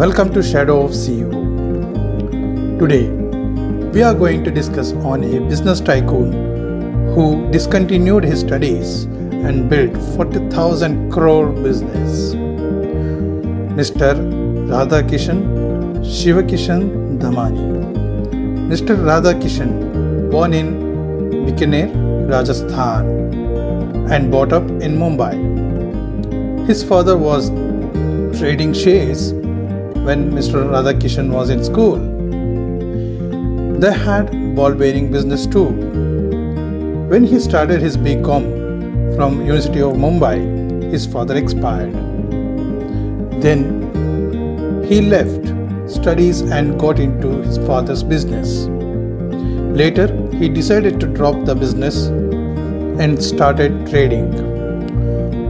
Welcome to Shadow of CEO. Today, we are going to discuss on a business tycoon who discontinued his studies and built 40,000 crore business. Mr. Radhakishan Shivakishan Damani. Mr. Radhakishan, born in Bikaner, Rajasthan, and brought up in Mumbai. His father was trading shares when Mr. Radhakishan was in school. They had ball bearing business too. When he started his BCom from University of Mumbai, his father expired. Then he left studies and got into his father's business. Later, he decided to drop the business and started trading.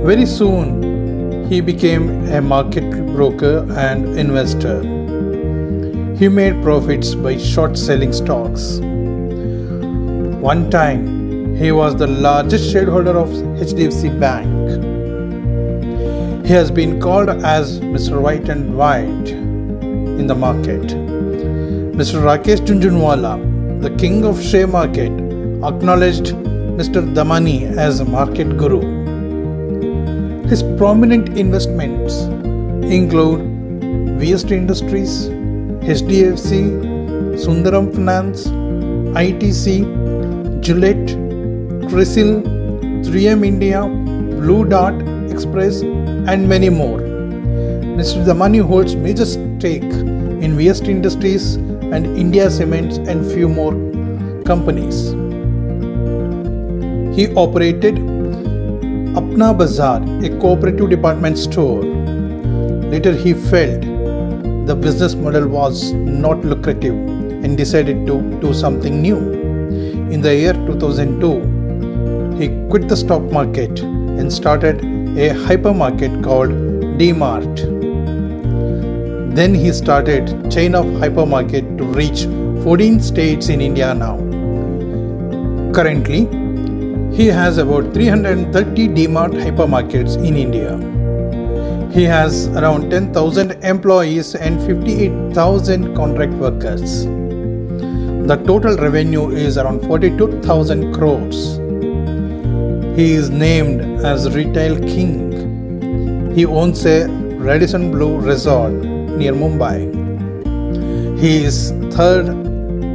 Very soon, he became a market broker and investor. He made profits by short selling stocks. One time, he was the largest shareholder of HDFC Bank. He has been called as Mr. White and White in the market. Mr. Rakesh Jhunjhunwala, the king of share market, acknowledged Mr. Damani as a market guru. His prominent investments include VST Industries, HDFC, Sundaram Finance, ITC, Gillette, Crisil, 3M India, Blue Dart Express, and many more. Mr. Damani holds major stake in VST Industries and India Cements and few more companies. He operated Apna Bazaar, a cooperative department store. Later, he felt the business model was not lucrative and decided to do something new. In the year 2002, he quit the stock market and started a hypermarket called DMart. Then he started chain of hypermarket to reach 14 states in India now. Currently, he has about 330 DMart hypermarkets in India. He has around 10,000 employees and 58,000 contract workers. The total revenue is around 42,000 crores. He is named as Retail King. He owns a Radisson Blu resort near Mumbai. He is third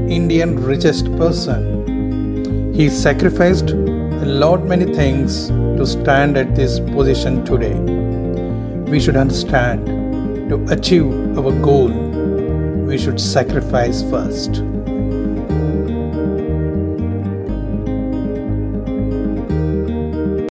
Indian richest person. He sacrificed lot many things to stand at this position today. We should understand to achieve our goal, we should sacrifice first.